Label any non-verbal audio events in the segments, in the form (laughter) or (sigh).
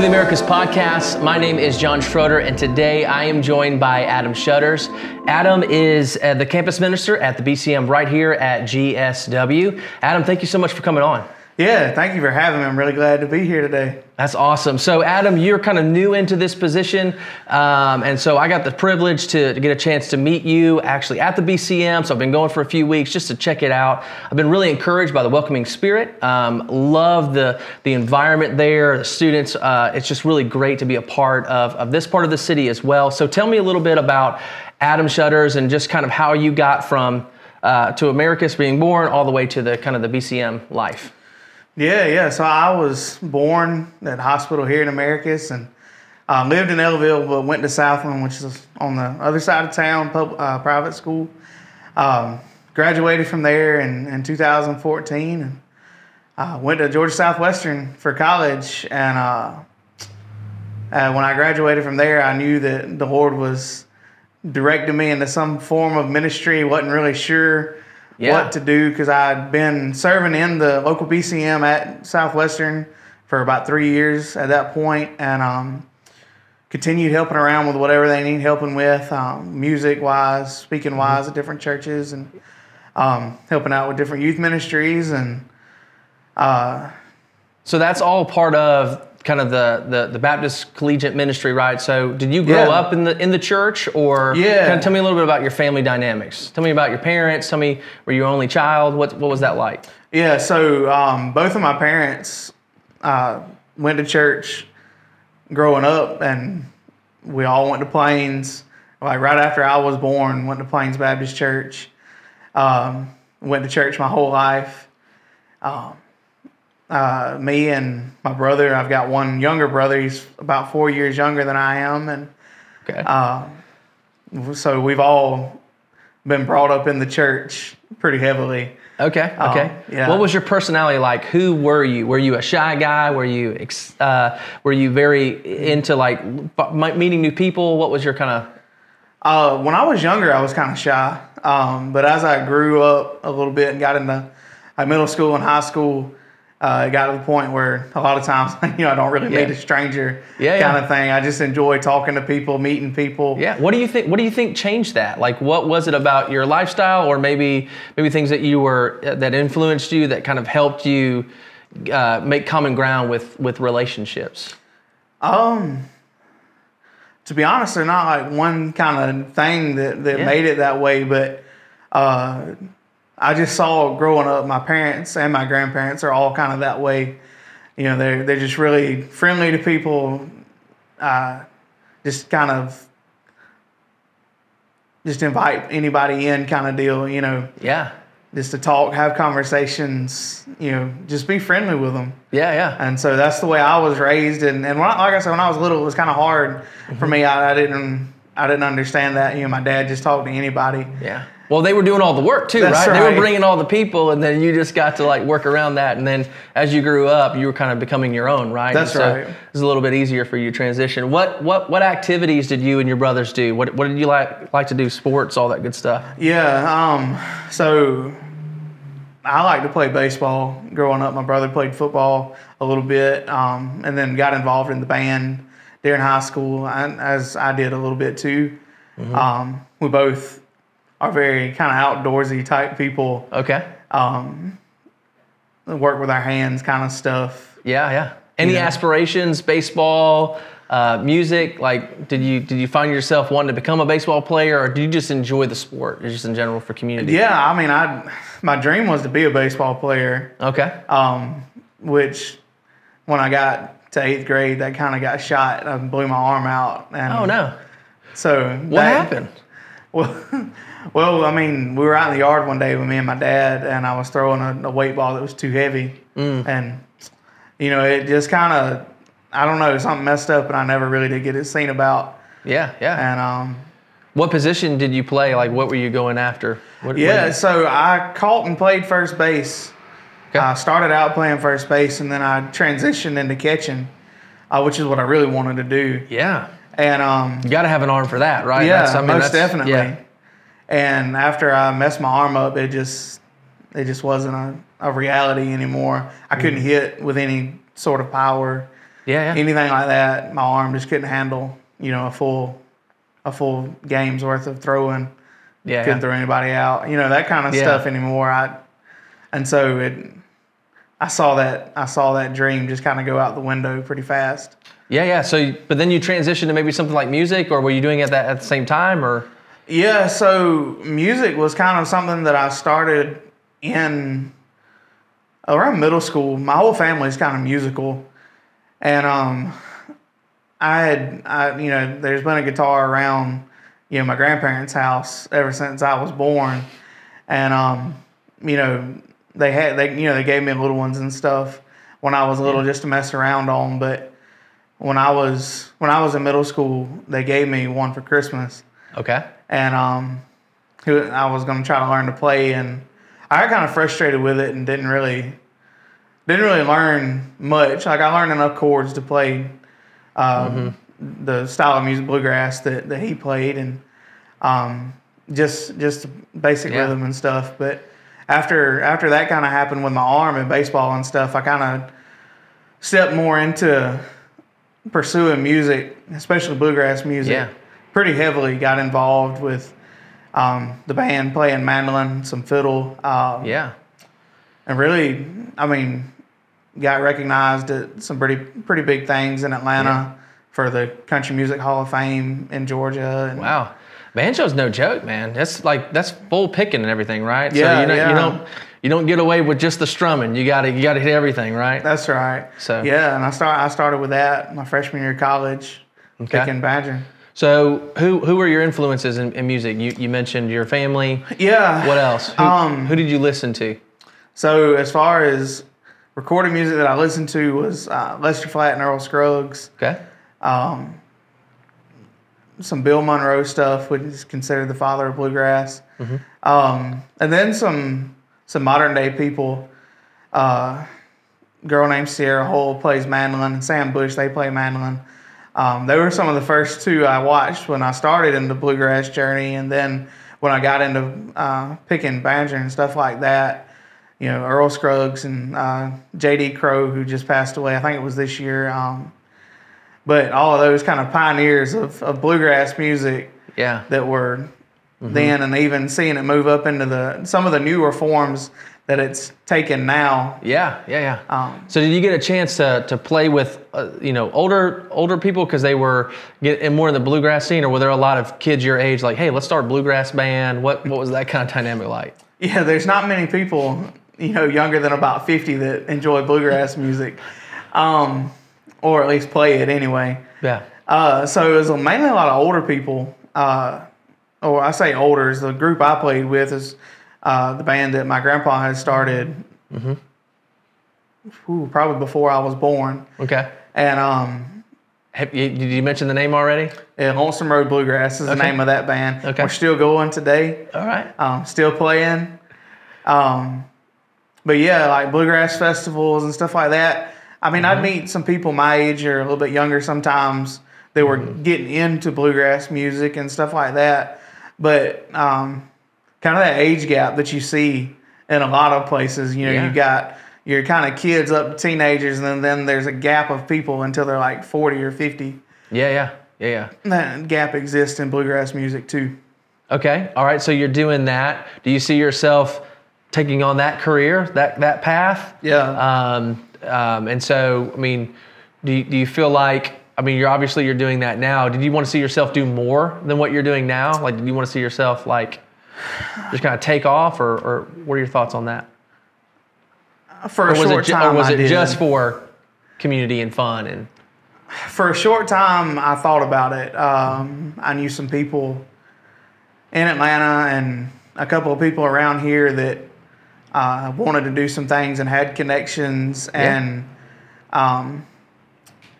to the Americus podcast. My name is John Schroeder, and today I am joined by Adam Shutters. Adam is uh, the campus minister at the BCM right here at GSW. Adam, thank you so much for coming on. Yeah, thank you for having me. I'm really glad to be here today. That's awesome. So, Adam, you're kind of new into this position. Um, and so I got the privilege to, to, get a chance to meet you actually at the BCM. So, I've been going for a few weeks just to check it out. I've been really encouraged by the welcoming spirit. Um, love the, the environment there, the students. Uh, it's just really great to be a part of, of this part of the city as well. So, tell me a little bit about Adam Shutters and just kind of how you got from uh, to Americus being born all the way to the kind of the BCM life. Yeah, yeah. So I was born at hospital here in Americus and uh, lived in Ellaville, but went to Southland, which is on the other side of town, pub, uh, private school. Um, graduated from there in, in 2014 and uh, went to Georgia Southwestern for college. And uh, uh, when I graduated from there, I knew that the Lord was directing me into some form of ministry. wasn't really sure yeah. what to do because I'd been serving in the local BCM at Southwestern for about three years at that point, and um, continued helping around with whatever they need helping with, um, music wise, speaking wise, mm-hmm. at different churches, and um, helping out with different youth ministries, and uh, so that's all part of kind of the, the, the Baptist collegiate ministry, right? So did you grow yeah. up in the in the church, or yeah? Kind of tell me a little bit about your family dynamics. Tell me about your parents. Tell me were you only child? What what was that like? Yeah, so um, both of my parents uh, went to church growing up, and we all went to Plains. Like right after I was born, went to Plains Baptist Church. Um, went to church my whole life. Um, uh, me and my brother. I've got one younger brother. He's about four years younger than I am, and okay. uh, so we've all been brought up in the church pretty heavily. Okay. Uh, okay. yeah. What was your personality like? Who were you? Were you a shy guy? Were you uh, were you very into like meeting new people? What was your kind of? Uh, when I was younger, I was kind of shy. Um, but as I grew up a little bit and got into like middle school and high school, uh, it got to the point where a lot of times, (laughs) you know, I don't really yeah. meet a stranger yeah, kind yeah. of thing. I just enjoy talking to people, meeting people. Yeah. What do you think? What do you think changed that? Like, what was it about your lifestyle, or maybe maybe things that you were that influenced you that kind of helped you uh, make common ground with with relationships? Um. To be honest, they're not like one kind of thing that, that made it that way, but uh, I just saw growing up, my parents and my grandparents are all kind of that way. You know, they're they're just really friendly to people, uh, just kind of just invite anybody in kind of deal. You know. Yeah. Just to talk, have conversations, you know, just be friendly with them. Yeah, yeah. And so that's the way I was raised. And, and when I, like I said, when I was little, it was kind of hard mm-hmm. for me. I, I didn't I didn't understand that. You know, my dad just talked to anybody. Yeah. Well, they were doing all the work too, right? right? They were bringing all the people, and then you just got to like work around that. And then as you grew up, you were kind of becoming your own, right? That's so right. It was a little bit easier for you to transition. What what what activities did you and your brothers do? What what did you like like to do? Sports, all that good stuff. Yeah. Um. So I like to play baseball. Growing up, my brother played football a little bit, um, and then got involved in the band during high school, as I did a little bit too. Mm-hmm. Um, we both are very kind of outdoorsy type people. Okay. Um, work with our hands kind of stuff. Yeah, yeah. Any yeah. aspirations, baseball, uh, music? Like, did you did you find yourself wanting to become a baseball player, or do you just enjoy the sport, just in general for community? Yeah, I mean, I my dream was to be a baseball player. Okay. Um, which when I got to eighth grade, that kind of got shot. I blew my arm out. And oh no! So what that, happened? (laughs) Well. Well, I mean, we were out in the yard one day with me and my dad, and I was throwing a, a weight ball that was too heavy, mm. and you know, it just kind of, I don't know, something messed up, and I never really did get it seen about. Yeah, yeah. And um, what position did you play? Like, what were you going after? What, yeah, what so I caught and played first base. Okay. I started out playing first base, and then I transitioned into catching, uh, which is what I really wanted to do. Yeah. And um, you got to have an arm for that, right? Yeah, I mean, most definitely. Yeah. And after I messed my arm up, it just it just wasn't a, a reality anymore. I couldn't mm. hit with any sort of power. Yeah, yeah. anything like that, my arm just couldn't handle, you know, a full a full game's worth of throwing. Yeah, couldn't yeah. throw anybody out, you know, that kind of Yeah. stuff anymore. I and so it I saw that I saw that dream just kind of go out the window pretty fast. Yeah, yeah. So, but then you transitioned to maybe something like music, or were you doing it that at the same time, or? Yeah, so music was kind of something that I started in around middle school. My whole family is kind of musical, and um, I had, I you know, there's been a guitar around, you know, my grandparents' house ever since I was born, and um, you know, they had they you know they gave me little ones and stuff when I was little just to mess around on, but when I was when I was in middle school, they gave me one for Christmas Okay. and um, I was going to try to learn to play, and I got kind of frustrated with it and didn't really didn't really learn much. Like I learned enough chords to play um, the style of music bluegrass that, that he played, and um, just just basic Yeah. rhythm and stuff. But after after that kind of happened with my arm and baseball and stuff, I kind of stepped more into pursuing music, especially bluegrass music Yeah. Pretty heavily got involved with um, the band playing mandolin, some fiddle, um, Yeah. and really, I mean, got recognized at some pretty pretty big things in Atlanta for the Country Music Hall of Fame in Georgia. And Wow. Banjo's no joke, man. That's like that's full picking and everything, right? Yeah, so you, know, yeah. you don't you don't get away with just the strumming. You gotta you gotta hit everything, right? That's right. So- yeah, and I start I started with that my freshman year of college, Okay. picking banjo. So who who were your influences in, in music? You you mentioned your family. Yeah. What else? Who, Um, who did you listen to? So as far as recorded music that I listened to was uh, Lester Flatt and Earl Scruggs. Okay. um, some Bill Monroe stuff, which is considered the father of bluegrass, um, and then some some modern day people. Uh, girl named Sierra Hull plays mandolin, and Sam Bush they play mandolin. Um, they were some of the first two I watched when I started in the bluegrass journey, and then when I got into uh, picking banjo and stuff like that. You know, Earl Scruggs and uh, J.D. Crowe, who just passed away. I think it was this year. Um, but all of those kind of pioneers of, of bluegrass music Yeah. that were then and even seeing it move up into the some of the newer forms that it's taken now Yeah. Yeah. Yeah. um, So did you get a chance to, to play with uh, you know older older people because they were getting more in the bluegrass scene, or were there a lot of kids your age like, hey, let's start a bluegrass band? What what was that kind of dynamic like? yeah there's not many people you know younger than about 50 that enjoy bluegrass music um, or at least play it anyway Yeah. Uh, so it was mainly a lot of older people. Uh, or I say older, is the group I played with is uh, the band that my grandpa had started. ooh, probably before I was born. Okay. And um, Have you, did you mention the name already? yeah, Lonesome Road Bluegrass is the name of that band. Okay. We're still going today. All right. um, still playing. Um, but yeah, like bluegrass festivals and stuff like that. I mean, I'd meet some people my age or a little bit younger sometimes that were getting into bluegrass music and stuff like that. But um, kind of that age gap that you see in a lot of places. You know, Yeah. you got your kind of kids up to teenagers, and then, then there's a gap of people until they're like 40 or 50. Yeah. Yeah. Yeah. Yeah. That gap exists in bluegrass music too. Okay. All right. So you're doing that. Do you see yourself taking on that career, that that path? Yeah. Um, um, and so, I mean, do you, do you feel like? I mean, you're obviously you're doing that now. Did you want to see yourself do more than what you're doing now? Like, did you want to see yourself like just kind of take off, or, or what are your thoughts on that? For Or a was short it ju- time, or was I it did. just for community and fun and? for a short time I thought about it. Um, I knew some people in Atlanta and a couple of people around here that uh, wanted to do some things and had connections and um,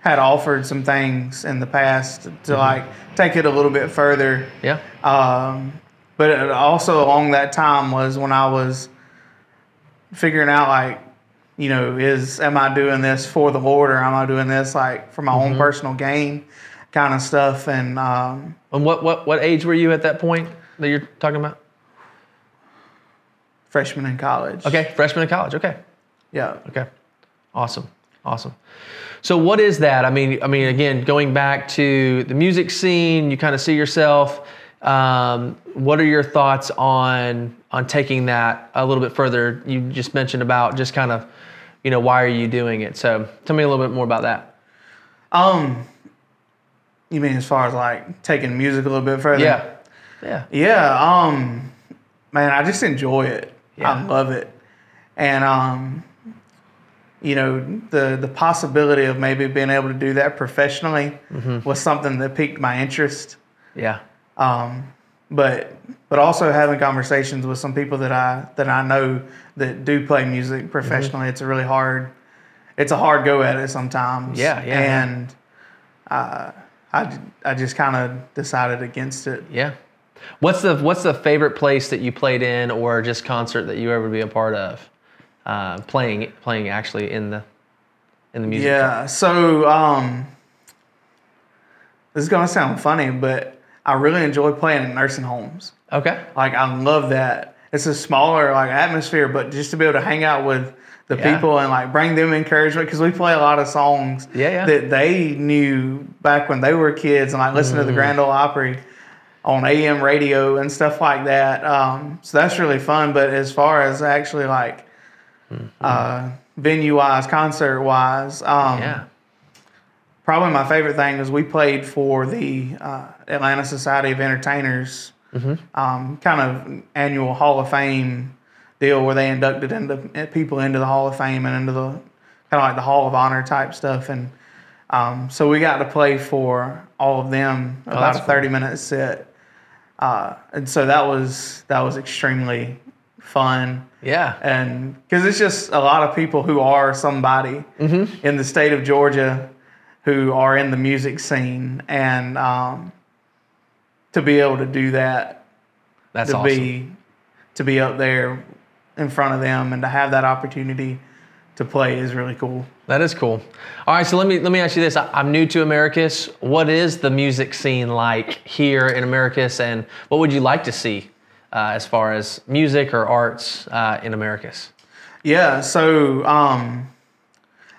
had offered some things in the past to like take it a little bit further. Yeah. Um, but also along that time was when I was figuring out like, you know, is am I doing this for the Lord or am I doing this like for my own personal gain, kind of stuff. And um, And what what what age were you at that point that you're talking about? freshman in college. Okay, freshman in college. Okay. Yeah. Okay. Awesome. Awesome. So what is that? I mean, I mean, again, going back to the music scene, you kind of see yourself. Um, what are your thoughts on on taking that a little bit further? You just mentioned about just kind of, you know, why are you doing it? So tell me a little bit more about that. Um, you mean as far as like taking music a little bit further? Yeah. Yeah. Yeah. Um, man, I just enjoy it. Yeah. I love it, and um, you know, the the possibility of maybe being able to do that professionally Mm-hmm. was something that piqued my interest. Yeah. Um, but but also having conversations with some people that I that I know that do play music professionally, it's a really hard it's a hard go at it sometimes. Yeah, yeah, yeah. And uh, I I just kind of decided against it. Yeah. What's the What's the favorite place that you played in, or just concert that you ever be a part of? Uh, playing playing actually in the in the music. Yeah. So um, this is gonna sound funny, but I really enjoy playing in nursing homes. Okay. Like I love that. It's a smaller like atmosphere, but just to be able to hang out with the Yeah. people and like bring them encouragement because we play a lot of songs Yeah, yeah. that they knew back when they were kids and like listen Mm. to the Grand Ole Opry on AM radio and stuff like that. Um, so that's really fun. But as far as actually like Mm-hmm. uh, venue wise, concert wise, um, Yeah. Probably my favorite thing is we played for the uh, Atlanta Society of Entertainers um, kind of annual Hall of Fame deal where they inducted into people into the Hall of Fame and into the kind of like the Hall of Honor type stuff. And um, so we got to play for all of them about that's a cool. thirty minute set. Uh, and so that was that was extremely fun Yeah. and because it's just a lot of people who are somebody Mm-hmm. in the state of Georgia who are in the music scene, and um, to be able to do that, That's to awesome. be to be up there in front of them, and to have that opportunity to play is really cool. That is cool. All right, so let me let me ask you this. I, I'm new to Americus. What is the music scene like here in Americus, and what would you like to see uh, as far as music or arts uh, in Americus? Yeah, so um,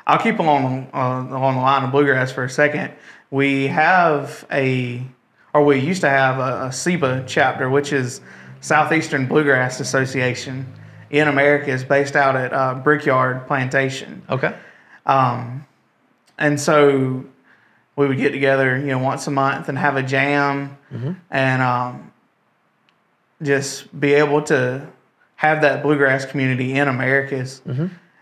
I'll keep along uh, along the line of bluegrass for a second. We have a, or we used to have a, a SEBA chapter, which is Southeastern Bluegrass Association in America, is based out at uh, Brickyard Plantation. Okay. Um, and so we would get together, you know, once a month and have a jam and um, just be able to have that bluegrass community in Americus.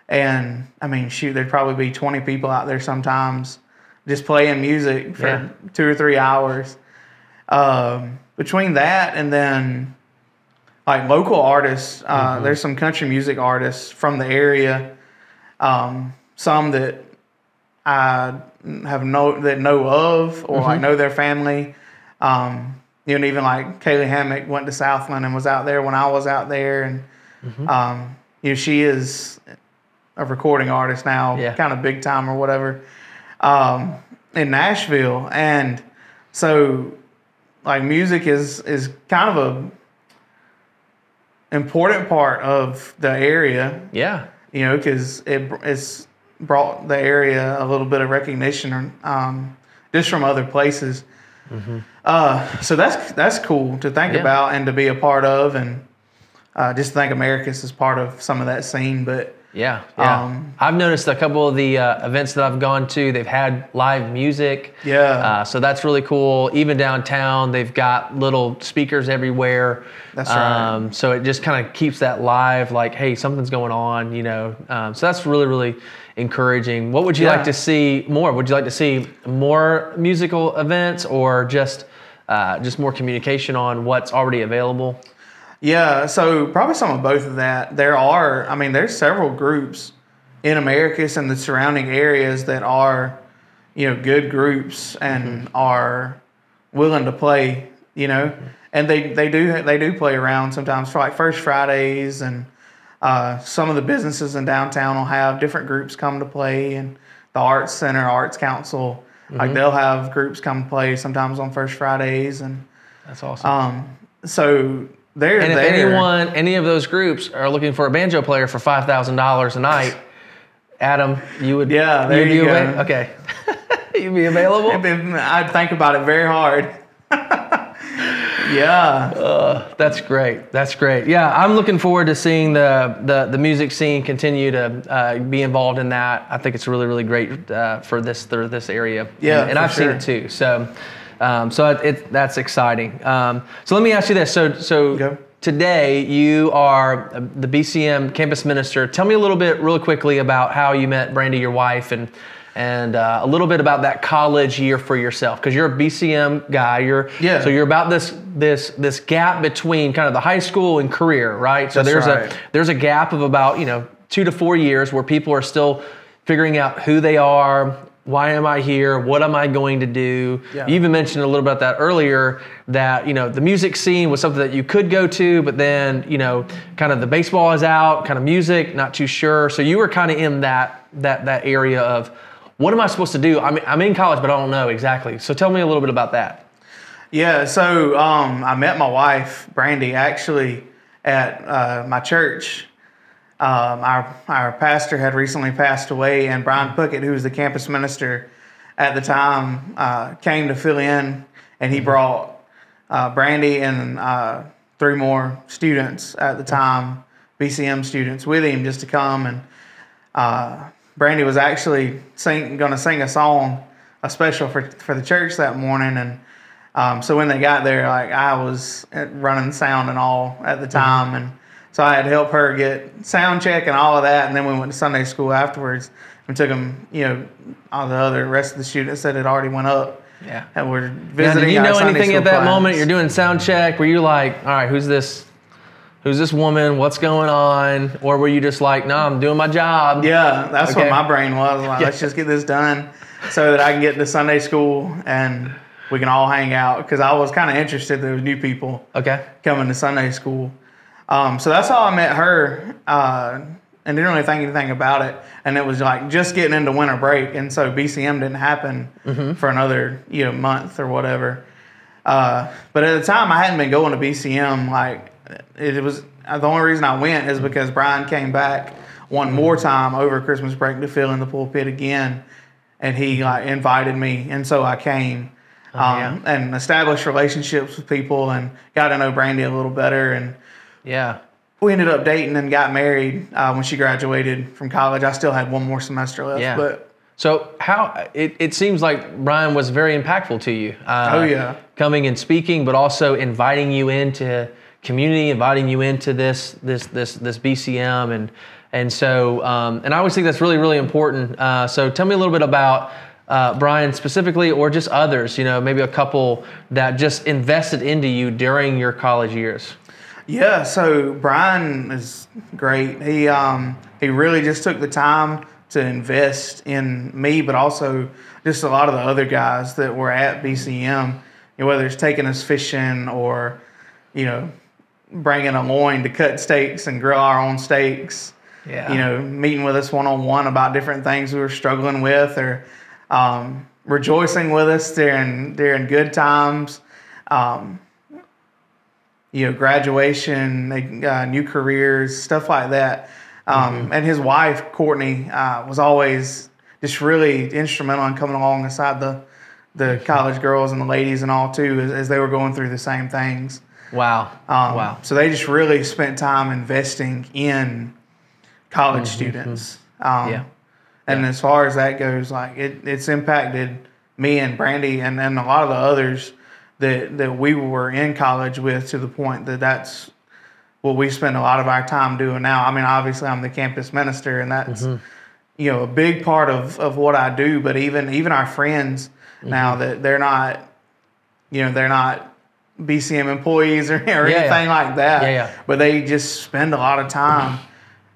And I mean, shoot, there'd probably be 20 people out there sometimes just playing music for Yeah. two or three hours. Um, between that and then like local artists, uh, there's some country music artists from the area um, some that I have know that know of or like know their family. Um, you know, even like Kaylee Hammack went to Southland and was out there when I was out there, and um, you know she is a recording artist now, Yeah. kind of big time or whatever, um, in Nashville, and so like music is is kind of a important part of the area Yeah. you know, because it it's brought the area a little bit of recognition, um, just from other places. Uh, so that's that's cool to think Yeah. about and to be a part of, and uh, just think Americus is part of some of that scene. But Yeah, yeah. Um, I've noticed a couple of the uh, events that I've gone to, they've had live music. Yeah. Uh, so that's really cool. Even downtown, they've got little speakers everywhere. That's right. Um, so it just kind of keeps that live, like, hey, something's going on, you know. Um, so that's really, really encouraging. What would you Yeah. like to see more? Would you like to see more musical events or just uh, just more communication on what's already available? Yeah, so probably some of both of that. There are, I mean, there's several groups in Americus and the surrounding areas that are, you know, good groups and are willing to play, you know, and they, they do they do play around sometimes for like First Fridays and uh, some of the businesses in downtown will have different groups come to play and the Arts Center, Arts Council, like they'll have groups come play sometimes on First Fridays and That's awesome. um, so they're And if there. anyone, any of those groups are looking for a banjo player for five thousand dollars a night, Adam, you would. Yeah, there you be go. ava- Okay. (laughs) You'd be available. I'd think about it very hard. (laughs) yeah. That's great. That's great. Yeah, I'm looking forward to seeing the the, the music scene continue to uh, be involved in that. I think it's really really great uh, for this for this area. Yeah, and, and I've seen it too. So, um, so it, it that's exciting. Um, so let me ask you this. So so. Okay. Today, you are uh, the BCM campus minister. Tell me a little bit, really quickly, about how you met Brandy, your wife, and and uh, a little bit about that college year for yourself, because you're a BCM guy. You're Yeah. So you're about this this this gap between kind of the high school and career, right? So That's there's right. a there's a gap of about you know two to four years where people are still figuring out who they are. Why am I here? What am I going to do? Yeah. You even mentioned a little about that earlier. That you know the music scene was something that you could go to, but then you know kind of the baseball is out, kind of music, not too sure. So you were kind of in that that that area of what am I supposed to do? I'm I'm in college, but I don't know exactly. So tell me a little bit about that. Yeah, so um, I met my wife, Brandy, actually at uh, my church. Um, our, our pastor had recently passed away, and Brian Puckett, who was the campus minister at the time, uh, came to fill in, and he brought uh, Brandy and uh, three more students at the time, BCM students, with him just to come. And uh, Brandy was actually going to sing a song, a special for, for the church that morning. And um, so when they got there, like I was running sound and all at the time, and so I had to help her get sound check and all of that. And then we went to Sunday school afterwards and took them, you know, all the other rest of the students that had already went up Yeah. and we're visiting. did you know Sunday anything at that moment? You're doing sound check. Were you like, all right, who's this? Who's this woman? What's going on? Or were you just like, no, I'm doing my job? Yeah, that's Okay. what my brain was. Like, Yeah. let's just get this done so that I can get to Sunday school and we can all hang out. Because I was kind of interested. There was new people Okay. coming to Sunday school. Um, so that's how I met her, uh, and didn't really think anything about it. And it was like just getting into winter break, and so BCM didn't happen for another you know month or whatever. Uh, but at the time, I hadn't been going to BCM. Like it was the only reason I went is because Brian came back one more time over Christmas break to fill in the pulpit again, and he like invited me, and so I came. Um, and established relationships with people and got to know Brandy a little better and Yeah. we ended up dating and got married uh, when she graduated from college. I still had one more semester left, Yeah. but So how it, it seems like Brian was very impactful to you. Uh, Oh, yeah. coming and speaking, but also inviting you into community, inviting you into this this this this BCM, and and so um, and I always think that's really really important. Uh, so tell me a little bit about. Uh, Brian specifically, or just others, you know, maybe a couple that just invested into you during your college years. Yeah. So Brian is great. He um, he really just took the time to invest in me, but also just a lot of the other guys that were at BCM. You know, whether it's taking us fishing or you know bringing a loin to cut steaks and grill our own steaks. Yeah. you know, meeting with us one on one about different things we were struggling with, or um, rejoicing with us during during good times. Um, you know, graduation, uh, new careers, stuff like that. Um, And his wife, Courtney, uh, was always just really instrumental in coming alongside the the college girls and the ladies and all too, as, as they were going through the same things. Wow. Um, wow. So they just really spent time investing in college students. Um, Mm-hmm, Yeah. And as far as that goes, like it, it's impacted me and Brandy and, and a lot of the others that, that we were in college with to the point that that's what we spend a lot of our time doing now. I mean, obviously I'm the campus minister and that's, Mm-hmm. you know, a big part of, of what I do, but even, even our friends now Mm-hmm. that they're not, you know, they're not BCM employees or, or Yeah, yeah. anything like that. Yeah, yeah. But they just spend a lot of time,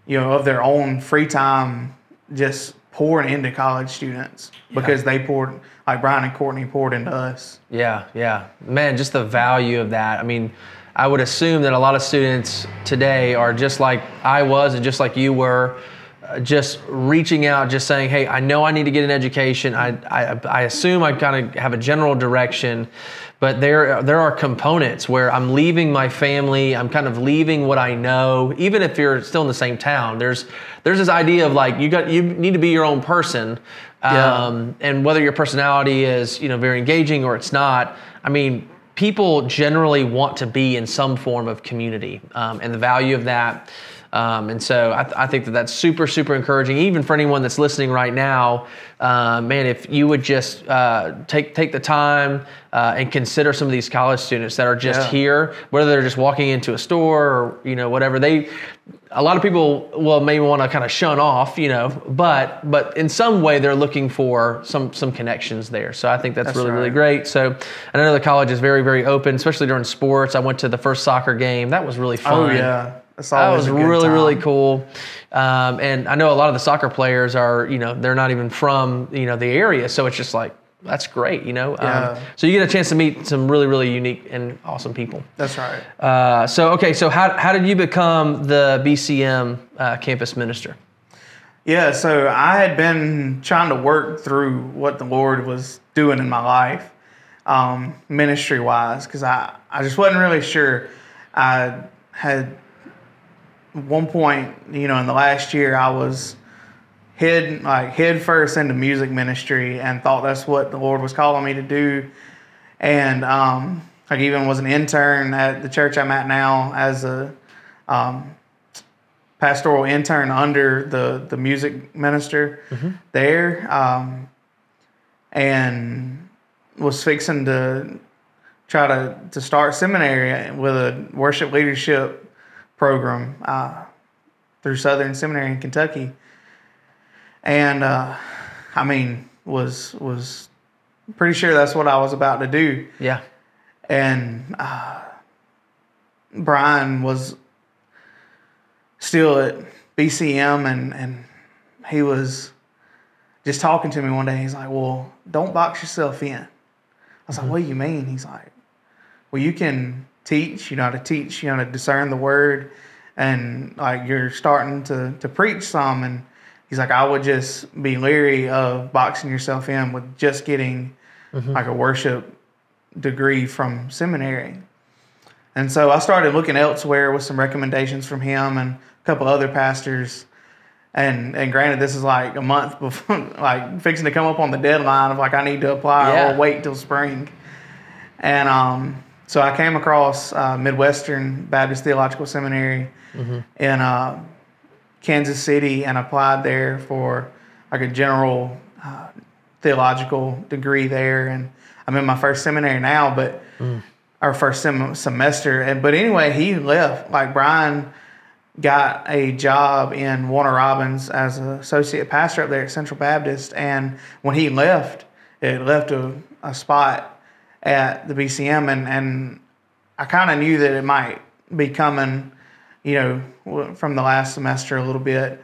you know, of their own free time just pouring into college students because they poured, like Brian and Courtney poured into us. Yeah, yeah. Man, just the value of that. I mean, I would assume that a lot of students today are just like I was and just like you were. uh, just reaching out, just saying, "Hey, I know I need to get an education. I I, I assume I kind of have a general direction, but there there are components where I'm leaving my family. I'm kind of leaving what I know. Even if you're still in the same town, there's there's this idea of like you got you need to be your own person, Yeah. um, and whether your personality is you know very engaging or it's not. I mean, people generally want to be in some form of community, um, and the value of that. Um, and so I, th- I think that that's super, super encouraging, even for anyone that's listening right now. Uh, man, if you would just uh, take take the time uh, and consider some of these college students that are just Yeah. here, whether they're just walking into a store or you know whatever they. A lot of people will maybe want to kind of shun off, you know, but but in some way they're looking for some some connections there. So I think that's, That's really really great. So I know the college is very very open, especially during sports. I went to the first soccer game. That was really fun. Oh yeah, that's That was a good really, really cool. Um, and I know a lot of the soccer players are, you know, they're not even from, you know, the area. So it's just like, that's great, you know? Um, Yeah. so you get a chance to meet some really, really unique and awesome people. That's right. Uh, so, okay, so how, how did you become the BCM uh, campus minister? Yeah, so I had been trying to work through what the Lord was doing in my life, um, ministry wise, because I, I just wasn't really sure. I had one point, you know, in the last year, I was head like head first into music ministry and thought that's what the Lord was calling me to do. And um, I even was an intern at the church I'm at now as a um, pastoral intern under the the music minister there, um, and was fixing to try to to start seminary with a worship leadership program uh, through Southern Seminary in Kentucky, and uh, I mean was was pretty sure that's what I was about to do Yeah. and uh, Brian was still at BCM, and and he was just talking to me one day. He's like, "Well, don't box yourself in." I was like, "What do you mean?" He's like, "Well, you can teach. You know how to teach. You know how to discern the word, and like you're starting to to preach some." And he's like, "I would just be leery of boxing yourself in with just getting like a worship degree from seminary." And so I started looking elsewhere with some recommendations from him and a couple other pastors. And and granted, this is like a month (laughs) before, like fixing to come up on the deadline of like I need to apply Yeah. or wait till spring. And um, so I came across uh, Midwestern Baptist Theological Seminary in uh, Kansas City and applied there for like a general uh, theological degree there. And I'm in my first seminary now, but our first sem- semester. And but anyway, he left. Like Brian got a job in Warner Robins as an associate pastor up there at Central Baptist, and when he left, it left a, a spot at the BCM, and and I kind of knew that it might be coming, you know, from the last semester a little bit.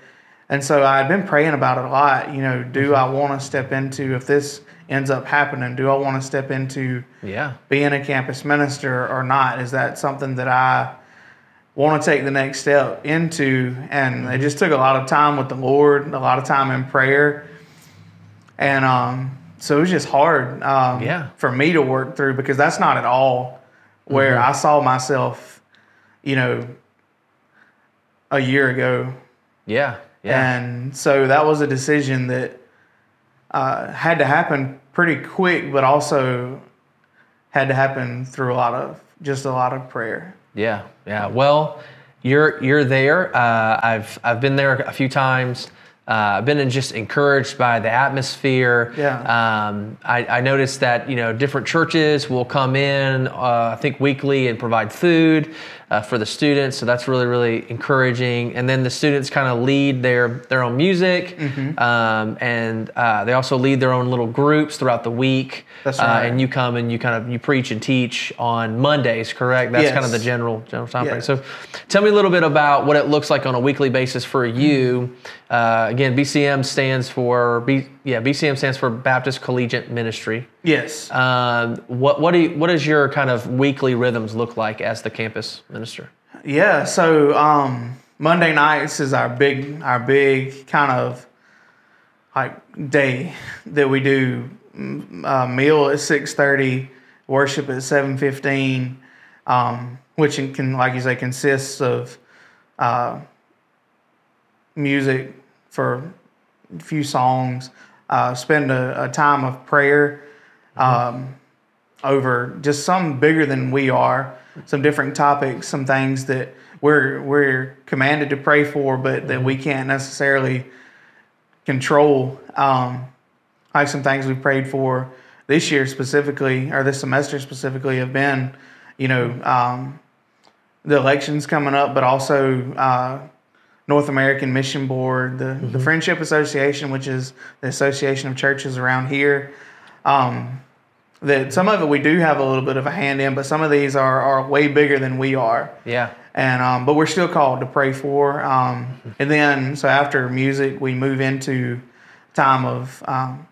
And so I had been praying about it a lot. You know, do I want to step into if this ends up happening? Do I want to step into Yeah. being a campus minister or not? Is that something that I want to take the next step into? And it just took a lot of time with the Lord, a lot of time in prayer. And um, so it was just hard um, Yeah. for me to work through because that's not at all where I saw myself, you know, a year ago. Yeah. Yeah. And so that was a decision that uh, had to happen pretty quick, but also had to happen through a lot of just a lot of prayer. Yeah, yeah. Well, you're you're there. Uh, I've I've been there a few times. Uh, I've been just encouraged by the atmosphere. Yeah. Um, I, I noticed that you know different churches will come in, uh, I think weekly, and provide food uh, for the students. So that's really really encouraging. And then the students kind of lead their their own music, Mm-hmm. um, and uh, they also lead their own little groups throughout the week. That's Uh, right. and you come and you kind of you preach and teach on Mondays, correct? That's kind of the general general time frame. So, tell me a little bit about what it looks like on a weekly basis for you. Uh, again, BCM stands for B, yeah, BCM stands for Baptist Collegiate Ministry. Yes. Um, what what do you, what does your kind of weekly rhythms look like as the campus minister? Yeah. So um, Monday nights is our big our big kind of like day that we do mm, uh, meal at six thirty, worship at seven fifteen, um, which can like you say consists of uh, music for a few songs. Uh, spend a, a, time of prayer um, over just some bigger than we are, some different topics, some things that we're we're commanded to pray for, but that we can't necessarily control. Um, like some things we prayed for this year specifically, or this semester specifically, have been, you know, um, the elections coming up, but also uh, North American Mission Board, the, mm-hmm. the Friendship Association, which is the association of churches around here. Um, that some of it we do have a little bit of a hand in, but some of these are, are way bigger than we are. Yeah. And um, but we're still called to pray for. Um, and then so after music, we move into time of um,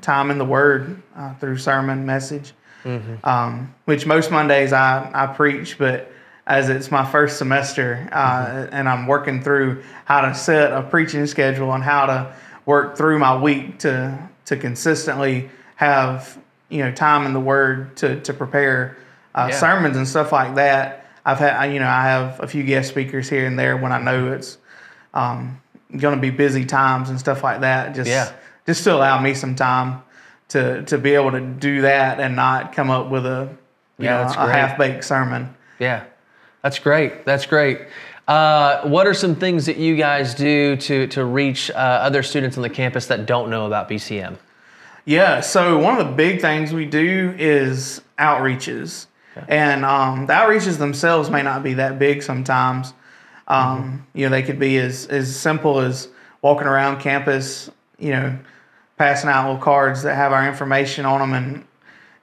time in the Word uh, through sermon message, mm-hmm. Um, which most Mondays I I preach, but as it's my first semester uh, mm-hmm. and I'm working through how to set a preaching schedule and how to work through my week to to consistently have you know time in the Word to to prepare uh, yeah. sermons and stuff like that. I've had you know I have a few guest speakers here and there when I know it's um, going to be busy times and stuff like that. Just yeah. just to allow me some time to to be able to do that and not come up with a you yeah, know, a half baked sermon. Yeah, that's great. That's great. Uh, what are some things that you guys do to to reach uh, other students on the campus that don't know about BCM? Yeah, so one of the big things we do is outreaches. Okay. And um, the outreaches themselves may not be that big sometimes. Um, mm-hmm. You know, they could be as, as simple as walking around campus, you know, passing out little cards that have our information on them and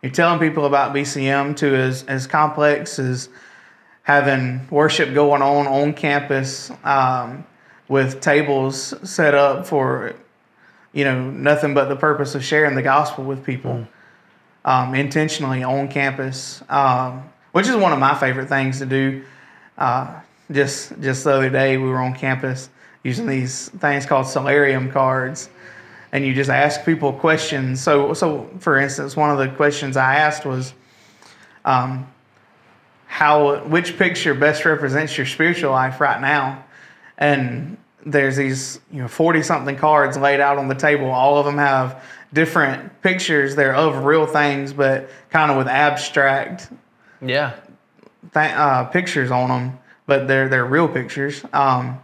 you're telling people about BCM to as, as complex as having worship going on on campus um, with tables set up for you know, nothing but the purpose of sharing the gospel with people mm. um, intentionally on campus, um, which is one of my favorite things to do. Uh, just just the other day, we were on campus using these things called Soularium cards, and you just ask people questions. So, so for instance, one of the questions I asked was, um, "How which picture best represents your spiritual life right now?" And there's these you know 40 something cards laid out on the table. All of them have different pictures. They're of real things but kind of with abstract yeah. th- uh, pictures on them but they're they're real pictures. Um,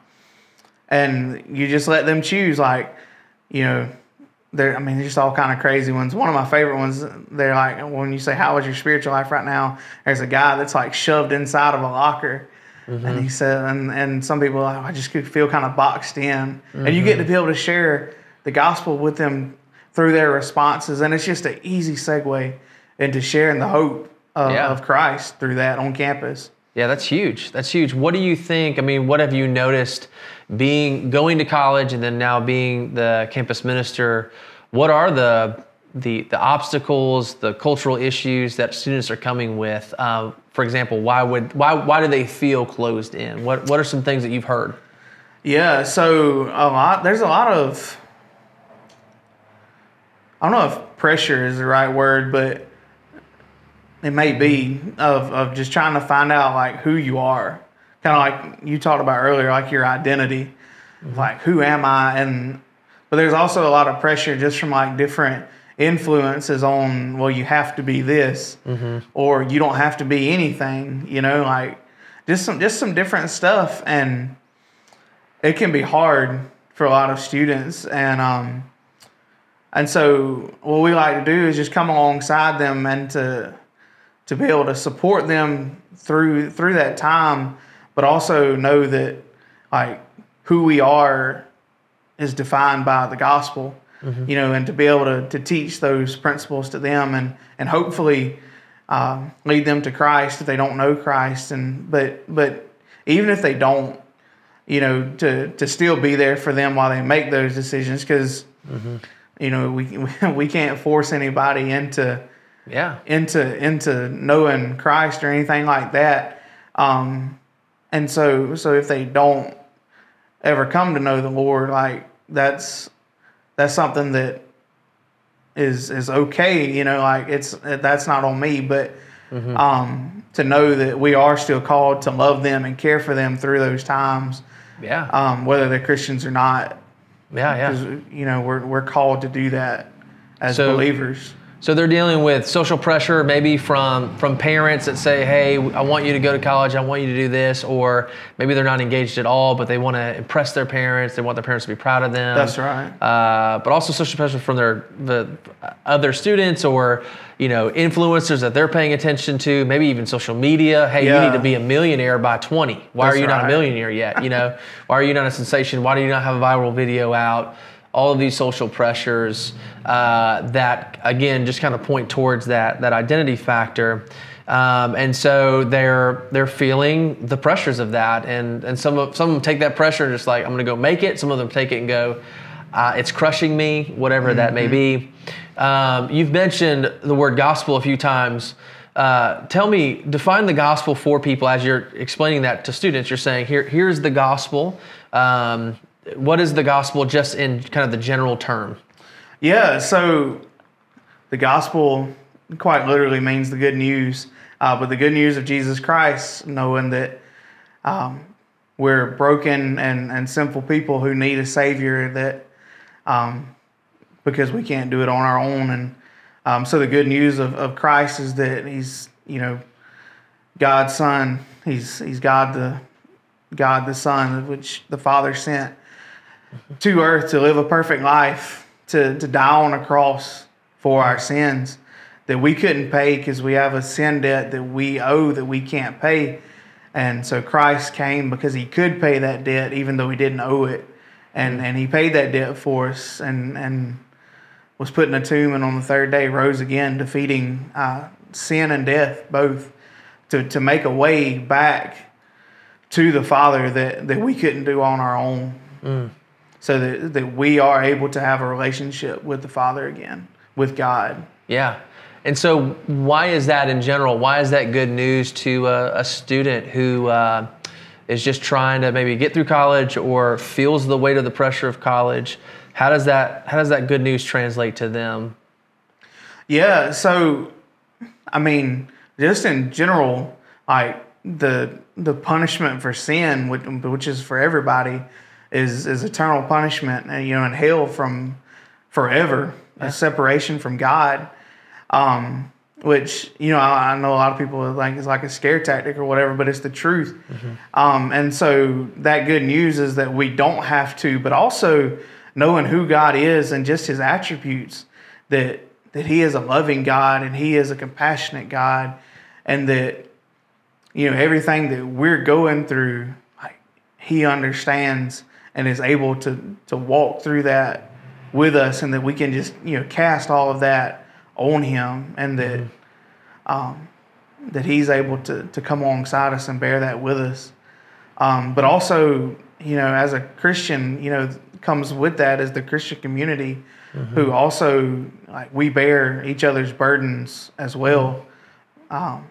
and you just let them choose like you know i mean just all kind of crazy ones one of my favorite ones they're like when you say how is your spiritual life right now there's a guy that's like shoved inside of a locker Mm-hmm. And he said, and, and some people, oh, I just could feel kind of boxed in. Mm-hmm. And you get to be able to share the gospel with them through their responses. And it's just an easy segue into sharing the hope of, yeah. of Christ through that on campus. Yeah, that's huge. That's huge. What do you think? I mean, what have you noticed being going to college and then now being the campus minister? What are the the the obstacles, the cultural issues that students are coming with? Uh, for example, why would why why do they feel closed in? What what are some things that you've heard? Yeah, so a lot there's a lot of I don't know if pressure is the right word, but it may be of of just trying to find out like who you are. Kind of like you talked about earlier, like your identity. Mm-hmm. Like who am I? And but there's also a lot of pressure just from like different influences on well you have to be this mm-hmm. or you don't have to be anything you know like just some just some different stuff and it can be hard for a lot of students and um and so what we like to do is just come alongside them and to to be able to support them through through that time but also know that like who we are is defined by the gospel mm-hmm. you know, and to be able to, to teach those principles to them and, and hopefully uh, lead them to Christ if they don't know Christ. And, but, but even if they don't, you know, to, to still be there for them while they make those decisions because, mm-hmm. you know, we, (laughs) we can't force anybody into, yeah, into, into knowing Christ or anything like that. Um, and so so if they don't ever come to know the Lord, like that's that's something that is is okay. You know, like it's that's not on me, but mm-hmm. um, to know that we are still called to love them and care for them through those times. Yeah. Um, whether they're Christians or not. Yeah, yeah. You know, we're we're called to do that as so, believers. So they're dealing with social pressure, maybe from from parents that say, "Hey, I want you to go to college. I want you to do this," or maybe they're not engaged at all, but they want to impress their parents. They want their parents to be proud of them. That's right. Uh, but also social pressure from their the other students or you know influencers that they're paying attention to. Maybe even social media. Hey, yeah. you need to be a millionaire by 20. Why That's are you right. not a millionaire yet? You know, (laughs) why are you not a sensation? Why do you not have a viral video out? All of these social pressures uh, that again just kind of point towards that that identity factor. Um, and so they're they're feeling the pressures of that, and and some of some of them take that pressure and just like I'm going to go make it. Some of them take it and go, uh, it's crushing me, whatever mm-hmm. that may be. Um, you've mentioned the word gospel a few times. Uh, tell me, define the gospel for people as you're explaining that to students. You're saying here, here's the gospel. Um, what is the gospel just in kind of the general term? Yeah, so the gospel quite literally means the good news, uh, but the good news of Jesus Christ, knowing that um, we're broken and, and sinful people who need a Savior, that um, because we can't do it on our own. And um, so the good news of, of Christ is that He's, you know, God's Son. He's, he's God the God the Son, which the Father sent to earth to live a perfect life, to, to die on a cross for our sins that we couldn't pay because we have a sin debt that we owe that we can't pay. And so Christ came because he could pay that debt even though he didn't owe it. And, and he paid that debt for us and, and was put in a tomb and on the third day rose again, defeating uh, sin and death both to, to make a way back to the Father that, that we couldn't do on our own. Mm so that, that we are able to have a relationship with the Father again, with God. Yeah. And so, why is that in general? Why is that good news to a, a student who uh, is just trying to maybe get through college or feels the weight of the pressure of college? How does that How does that good news translate to them? Yeah. So, I mean, just in general, like the the punishment for sin, which, which is for everybody, is is eternal punishment, and you know, in hell from forever, yeah. a separation from God. Um, which you know, I, I, know a lot of people like it's like a scare tactic or whatever, but it's the truth. Mm-hmm. Um, and so that good news is that we don't have to, but also knowing who God is and just His attributes that that He is a loving God and He is a compassionate God, and that you know everything that we're going through, like He understands and is able to to walk through that with us, and that we can just you know cast all of that on Him, and that mm-hmm. um, that He's able to to come alongside us and bear that with us. Um, but also, you know, as a Christian, you know, comes with that is the Christian community, mm-hmm. who also like we bear each other's burdens as well, um,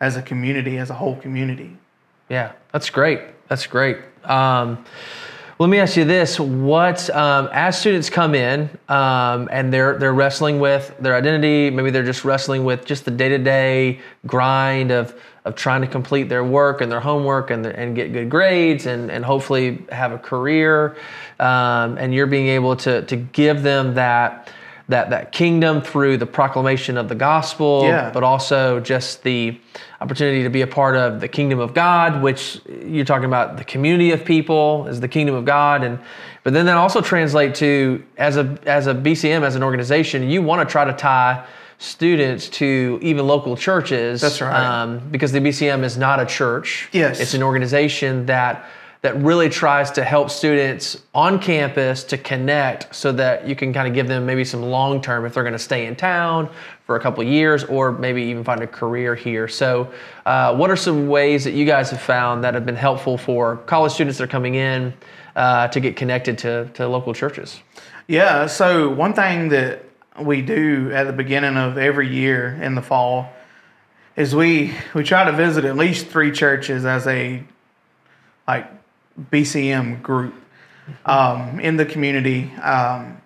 as a community, as a whole community. Yeah, that's great. That's great. Um, let me ask you this: What, um, as students come in um, and they're they're wrestling with their identity, maybe they're just wrestling with just the day to day grind of of trying to complete their work and their homework and and get good grades and and hopefully have a career, um, and you're being able to to give them that that that kingdom through the proclamation of the gospel, yeah. but also just the opportunity to be a part of the kingdom of God, which you're talking about the community of people is the kingdom of God, and but then that also translate to as a as a BCM as an organization, you want to try to tie students to even local churches. That's right. Um, because the BCM is not a church. Yes, it's an organization that that really tries to help students on campus to connect so that you can kind of give them maybe some long term if they're going to stay in town for a couple years or maybe even find a career here. So, uh, what are some ways that you guys have found that have been helpful for college students that are coming in uh, to get connected to, to local churches? Yeah, so one thing that we do at the beginning of every year in the fall is we we try to visit at least three churches as a like BCM group um, in the community. Um,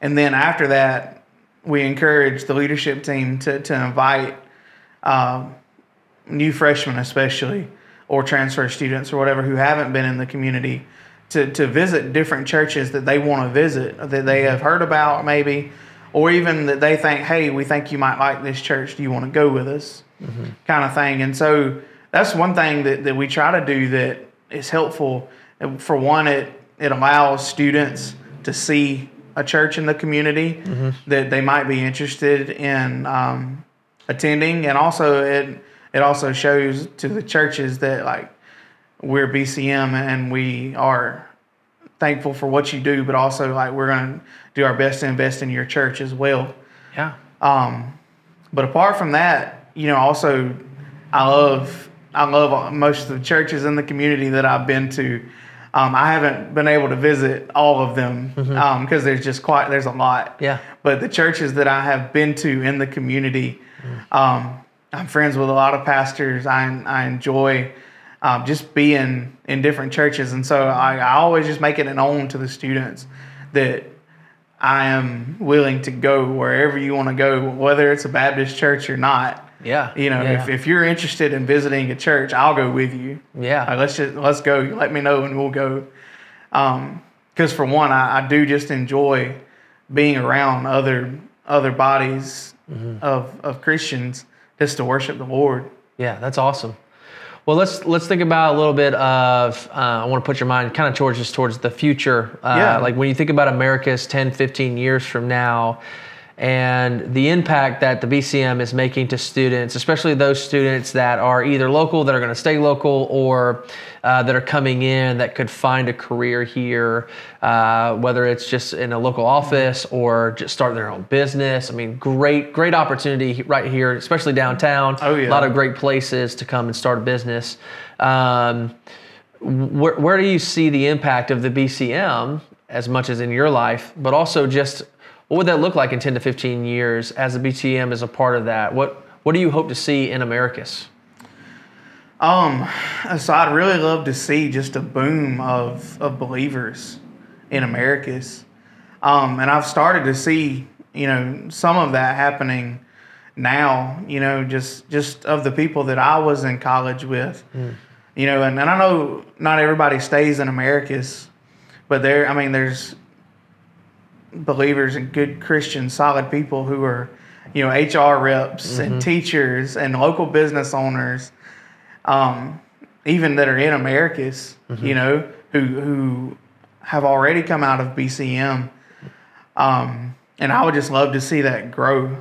and then after that, we encourage the leadership team to, to invite um, new freshmen, especially, or transfer students or whatever who haven't been in the community to, to visit different churches that they want to visit, that they have heard about maybe, or even that they think, hey, we think you might like this church. Do you want to go with us? Mm-hmm. Kind of thing. And so that's one thing that, that we try to do that is helpful. For one, it, it allows students to see a church in the community mm-hmm. that they might be interested in um, attending, and also it it also shows to the churches that like we're BCM and we are thankful for what you do, but also like we're going to do our best to invest in your church as well. Yeah. Um, but apart from that, you know, also I love I love most of the churches in the community that I've been to. Um, I haven't been able to visit all of them because mm-hmm. um, there's just quite there's a lot. Yeah. But the churches that I have been to in the community, mm. um, I'm friends with a lot of pastors. I I enjoy um, just being in different churches, and so I, I always just make it known to the students that I am willing to go wherever you want to go, whether it's a Baptist church or not. Yeah. You know, yeah. if, if you're interested in visiting a church, I'll go with you. Yeah. Like, let's just let's go. You let me know and we'll go. Um, because for one, I, I, do just enjoy being around other other bodies mm-hmm. of of Christians just to worship the Lord. Yeah, that's awesome. Well, let's let's think about a little bit of. Uh, I want to put your mind kind of towards just towards the future. Uh, yeah. Like when you think about Americus 10, 15 years from now, and the impact that the BCM is making to students, especially those students that are either local, that are going to stay local, or uh, that are coming in that could find a career here, uh, whether it's just in a local office or just start their own business. I mean, great, great opportunity right here, especially downtown. Oh, yeah. A lot of great places to come and start a business. Um, where, where do you see the impact of the BCM as much as in your life, but also just what would that look like in 10 to 15 years as the BCM is a part of that? What what do you hope to see in Americus? Um, so I'd really love to see just a boom of, of believers in Americus. Um, and I've started to see, you know, some of that happening now, you know, just just of the people that I was in college with. Mm. You know, and, and I know not everybody stays in Americus, but there I mean there's believers and good Christian, solid people who are, you know, HR reps mm-hmm. and teachers and local business owners, um, even that are in Americus, mm-hmm. you know, who who have already come out of BCM. Um, and I would just love to see that grow.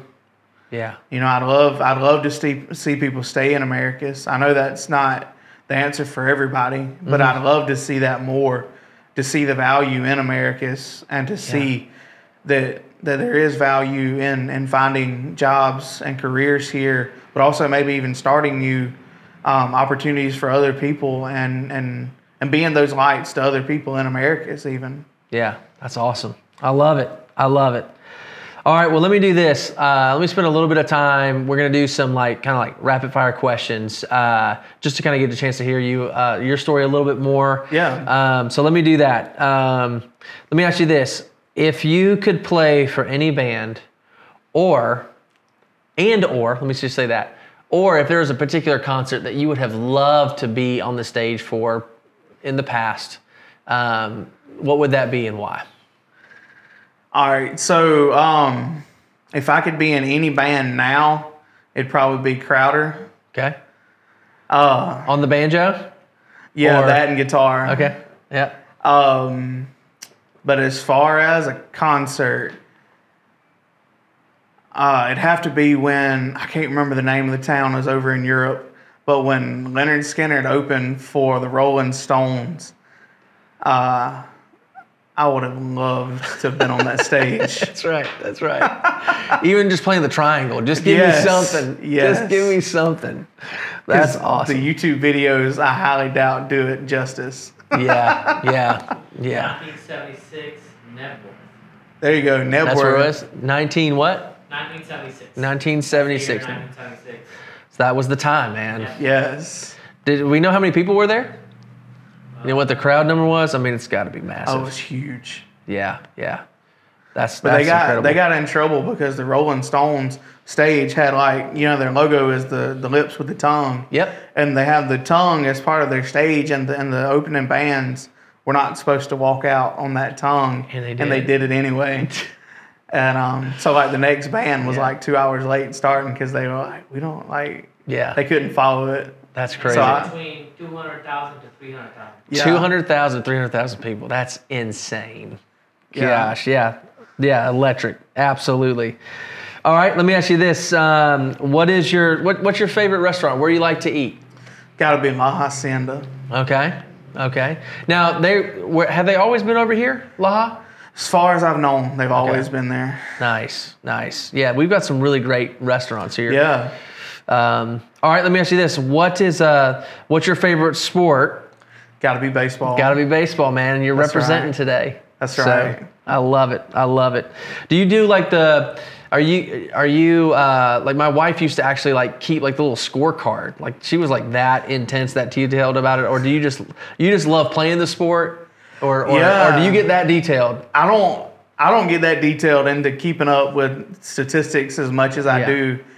Yeah. You know, I'd love I'd love to see see people stay in Americus. I know that's not the answer for everybody, but mm-hmm. I'd love to see that more, to see the value in Americus and to see that that there is value in in finding jobs and careers here, but also maybe even starting new um, opportunities for other people and and and being those lights to other people in Americus even. Yeah, that's awesome. I love it. I love it. All right, well, let me do this. Uh, let me spend a little bit of time. We're gonna do some like kind of like rapid fire questions, uh, just to kind of get a chance to hear you uh, your story a little bit more. Yeah. Um, so let me do that. Um, let me ask you this: if you could play for any band or and or let me just say that or if there was a particular concert that you would have loved to be on the stage for in the past um, what would that be and why? All right so um, if i could be in any band now it'd probably be crowder. Okay. Uh, on the banjo? Yeah or, that and guitar. Okay yeah. Um, but as far as a concert, uh, it'd have to be when I can't remember the name of the town. It was over in Europe, but when Lynyrd Skynyrd opened for the Rolling Stones, uh, I would have loved to have been on that stage. (laughs) that's right. That's right. Even just playing the triangle, just give yes, me something. Yes. Just give me something. That's awesome. The YouTube videos, I highly doubt, do it justice yeah, yeah, yeah. 1976 Knebworth. There you go, Knebworth. That's where it was. 19 what? 1976. 1976. 1976. So that was the time, man. Yeah. Yes. Did we know how many people were there? You know what the uh, crowd number was? I mean, it's got to be massive. Oh, it was huge. Yeah, yeah. That's But that's they got incredible. they got in trouble because the Rolling Stones stage had like you know their logo is the the lips with the tongue. Yep. And they have the tongue as part of their stage, and the, and the opening bands were not supposed to walk out on that tongue, And they did, and they did. did it anyway. (laughs) and um, so like the next band was Yeah. like two hours late starting because they were like we don't like Yeah, they couldn't follow it. that's crazy. So I- Between 200,000 to 300,000. Yeah. 200,000, 300,000 people. That's insane. Yeah. Gosh, yeah. Yeah, electric. Absolutely. All right, let me ask you this. Um, what is your what, what's your favorite restaurant? Where you like to eat? Got to be La Hacienda. Okay. Okay. Now, they where, have they always been over here, Laha? As far as I've known, they've always been there. Nice, nice. Yeah, we've got some really great restaurants here. Yeah. Um, all right, let me ask you this: What is uh, what's your favorite sport? Got to be baseball. Got to be baseball, man, and you're That's representing right. today. That's So, right. I love it. I love it. Do you do like the? Are you are you uh, like my wife used to actually like keep like the little scorecard? Like she was like that intense, that detailed about it, or do you just you just love playing the sport, or or, or do you get that detailed? I don't I don't get that detailed into keeping up with statistics as much as I Yeah.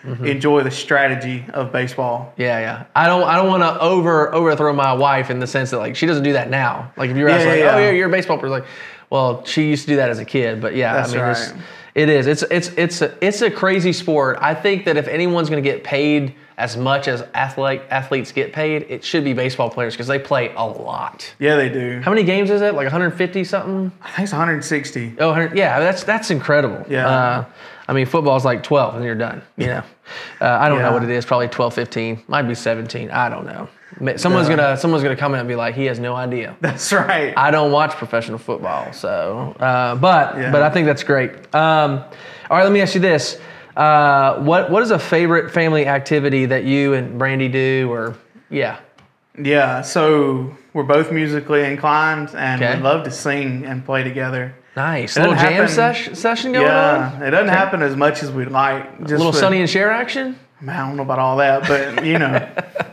Mm-hmm. do enjoy the strategy of baseball. Yeah, yeah. I don't I don't want to over overthrow my wife in the sense that like she doesn't do that now. Like if you're Yeah, asked like, yeah, oh yeah. yeah, you're a baseball player, like, well, she used to do that as a kid, but yeah, That's I mean, right. It is. It's it's it's a, it's a crazy sport. I think that if anyone's going to get paid as much as athlete athletes get paid, it should be baseball players because they play a lot. Yeah, they do. How many games is it? Like 150 something? I think it's 160. Oh, 100 yeah, that's that's incredible. Yeah. Uh, I mean, football's like 12 and you're done. You know, uh, I don't know what it is. Probably 12, 15. Might be 17. I don't know. Someone's Yeah. gonna someone's gonna come in and be like, he has no idea. (laughs) That's right. I don't watch professional football, so uh, but Yeah. but I think that's great. Um, all right, let me ask you this: uh, what what is a favorite family activity that you and Brandy do? Or yeah, yeah, so we're both musically inclined and Okay. we love to sing and play together. nice. It A little jam happen- sesh, session going yeah, on. it doesn't happen as much as we'd like. Just A little with- Sonny and Cher action. I don't know about all that, but you know, (laughs)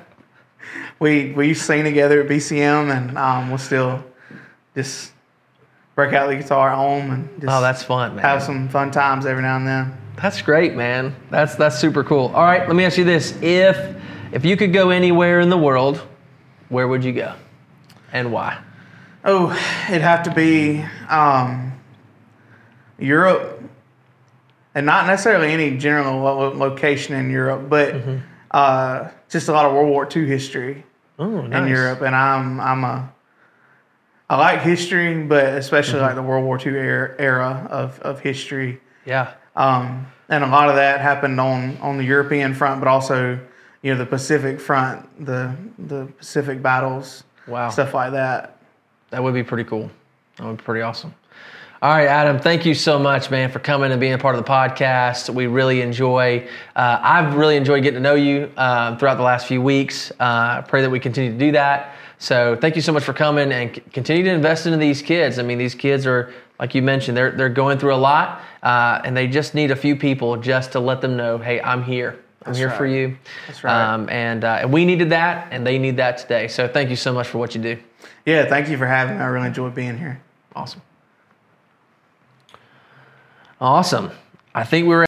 we we used to sing together at BCM, and um, we'll still just break out the guitar at home and just Oh, that's fun, man. have some fun times every now and then. That's great, man. That's that's super cool. All right, let me ask you this: if if you could go anywhere in the world, where would you go, and why? Oh, it'd have to be um, Europe, and not necessarily any general lo- location in Europe, but Mm-hmm. uh, just a lot of World War II history. Oh, in Europe, and I'm I'm a I like history, but especially Mm-hmm. like the World War II era, era of, of history. Yeah. Um, and a lot of that happened on, on the European front, but also you know the Pacific front, the the Pacific battles, Wow. stuff like that. That would be pretty cool. That would be pretty awesome. All right, Adam, thank you so much, man, for coming and being a part of the podcast. We really enjoy, uh, I've really enjoyed getting to know you um, throughout the last few weeks. Uh, I pray that we continue to do that. So thank you so much for coming and c- continue to invest into these kids. I mean, these kids are, like you mentioned, they're, they're going through a lot uh, and they just need a few people just to let them know, hey, I'm here. I'm That's here for you. That's right. Um, and, uh, and we needed that and they need that today. So thank you so much for what you do. Yeah, thank you for having me. I really enjoyed being here. Awesome. Awesome. I think we were